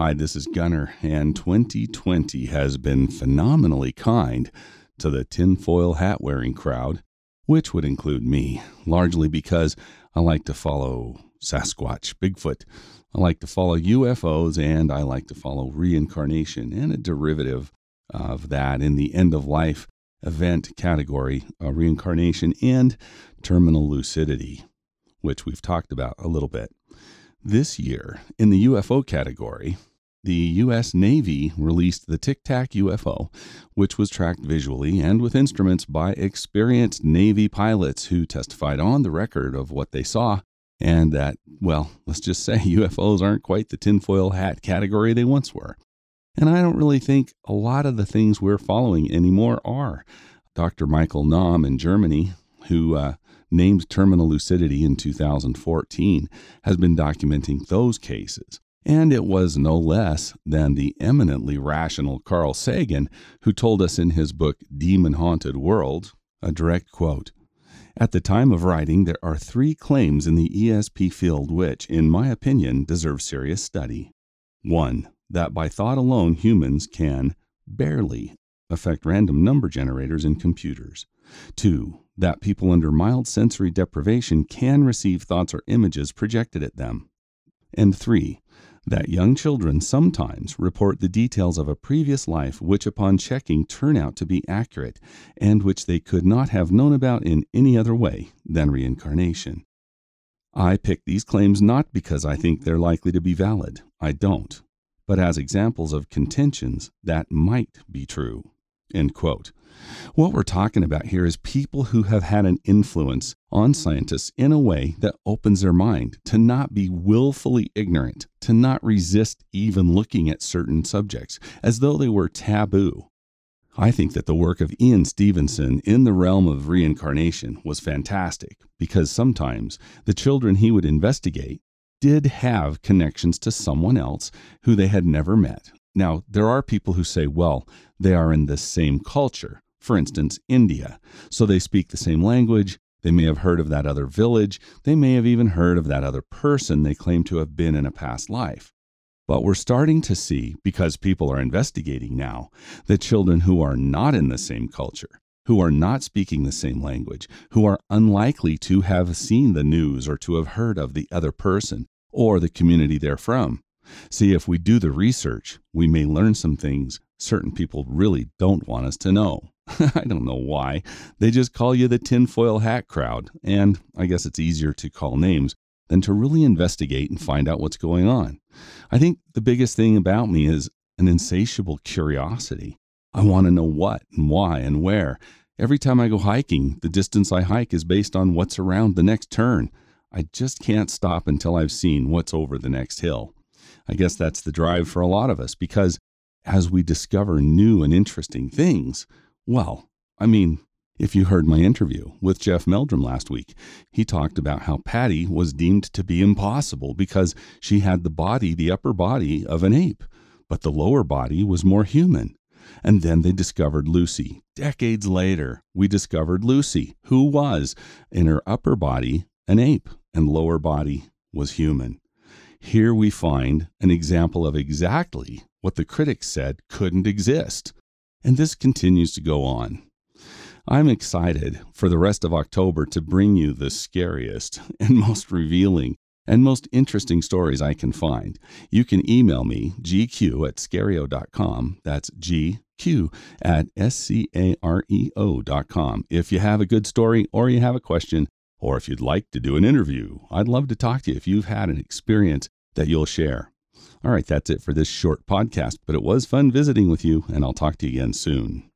Hi, this is Gunner, and 2020 has been phenomenally kind to the tinfoil hat wearing crowd, which would include me, largely because I like to follow Sasquatch, Bigfoot. I like to follow UFOs, and I like to follow reincarnation and a derivative of that in the end of life event category, uh, reincarnation and terminal lucidity, which we've talked about a little bit. This year, in the UFO category, the U.S. Navy released the Tic Tac UFO, which was tracked visually and with instruments by experienced Navy pilots who testified on the record of what they saw, and that, well, let's just say UFOs aren't quite the tinfoil hat category they once were. And I don't really think a lot of the things we're following anymore are. Dr. Michael Nahm in Germany, who uh, named terminal lucidity in 2014, has been documenting those cases. And it was no less than the eminently rational Carl Sagan who told us in his book Demon Haunted World a direct quote At the time of writing, there are three claims in the ESP field which, in my opinion, deserve serious study. One, that by thought alone humans can barely affect random number generators in computers. Two, that people under mild sensory deprivation can receive thoughts or images projected at them. And three, that young children sometimes report the details of a previous life which, upon checking, turn out to be accurate and which they could not have known about in any other way than reincarnation. I pick these claims not because I think they're likely to be valid. I don't but as examples of contentions that might be true. End quote. What we're talking about here is people who have had an influence on scientists in a way that opens their mind to not be willfully ignorant, to not resist even looking at certain subjects as though they were taboo. I think that the work of Ian Stevenson in the realm of reincarnation was fantastic because sometimes the children he would investigate did have connections to someone else who they had never met. Now, there are people who say, well, they are in the same culture, for instance, India, so they speak the same language. They may have heard of that other village. They may have even heard of that other person they claim to have been in a past life. But we're starting to see, because people are investigating now, that children who are not in the same culture, who are not speaking the same language, who are unlikely to have seen the news or to have heard of the other person or the community they're from. See, if we do the research, we may learn some things certain people really don't want us to know. I don't know why. They just call you the tinfoil hat crowd, and I guess it's easier to call names than to really investigate and find out what's going on. I think the biggest thing about me is an insatiable curiosity. I want to know what and why and where. Every time I go hiking, the distance I hike is based on what's around the next turn. I just can't stop until I've seen what's over the next hill. I guess that's the drive for a lot of us because as we discover new and interesting things, well, I mean, if you heard my interview with Jeff Meldrum last week, he talked about how Patty was deemed to be impossible because she had the body, the upper body of an ape, but the lower body was more human. And then they discovered Lucy. Decades later, we discovered Lucy, who was, in her upper body, an ape and lower body was human. Here we find an example of exactly what the critics said couldn't exist. And this continues to go on. I'm excited for the rest of October to bring you the scariest and most revealing and most interesting stories I can find. You can email me, gq at scareo.com. That's gq at S-C-A-R-E-O.com. If you have a good story or you have a question, or if you'd like to do an interview. I'd love to talk to you if you've had an experience that you'll share. All right, that's it for this short podcast, but it was fun visiting with you, and I'll talk to you again soon.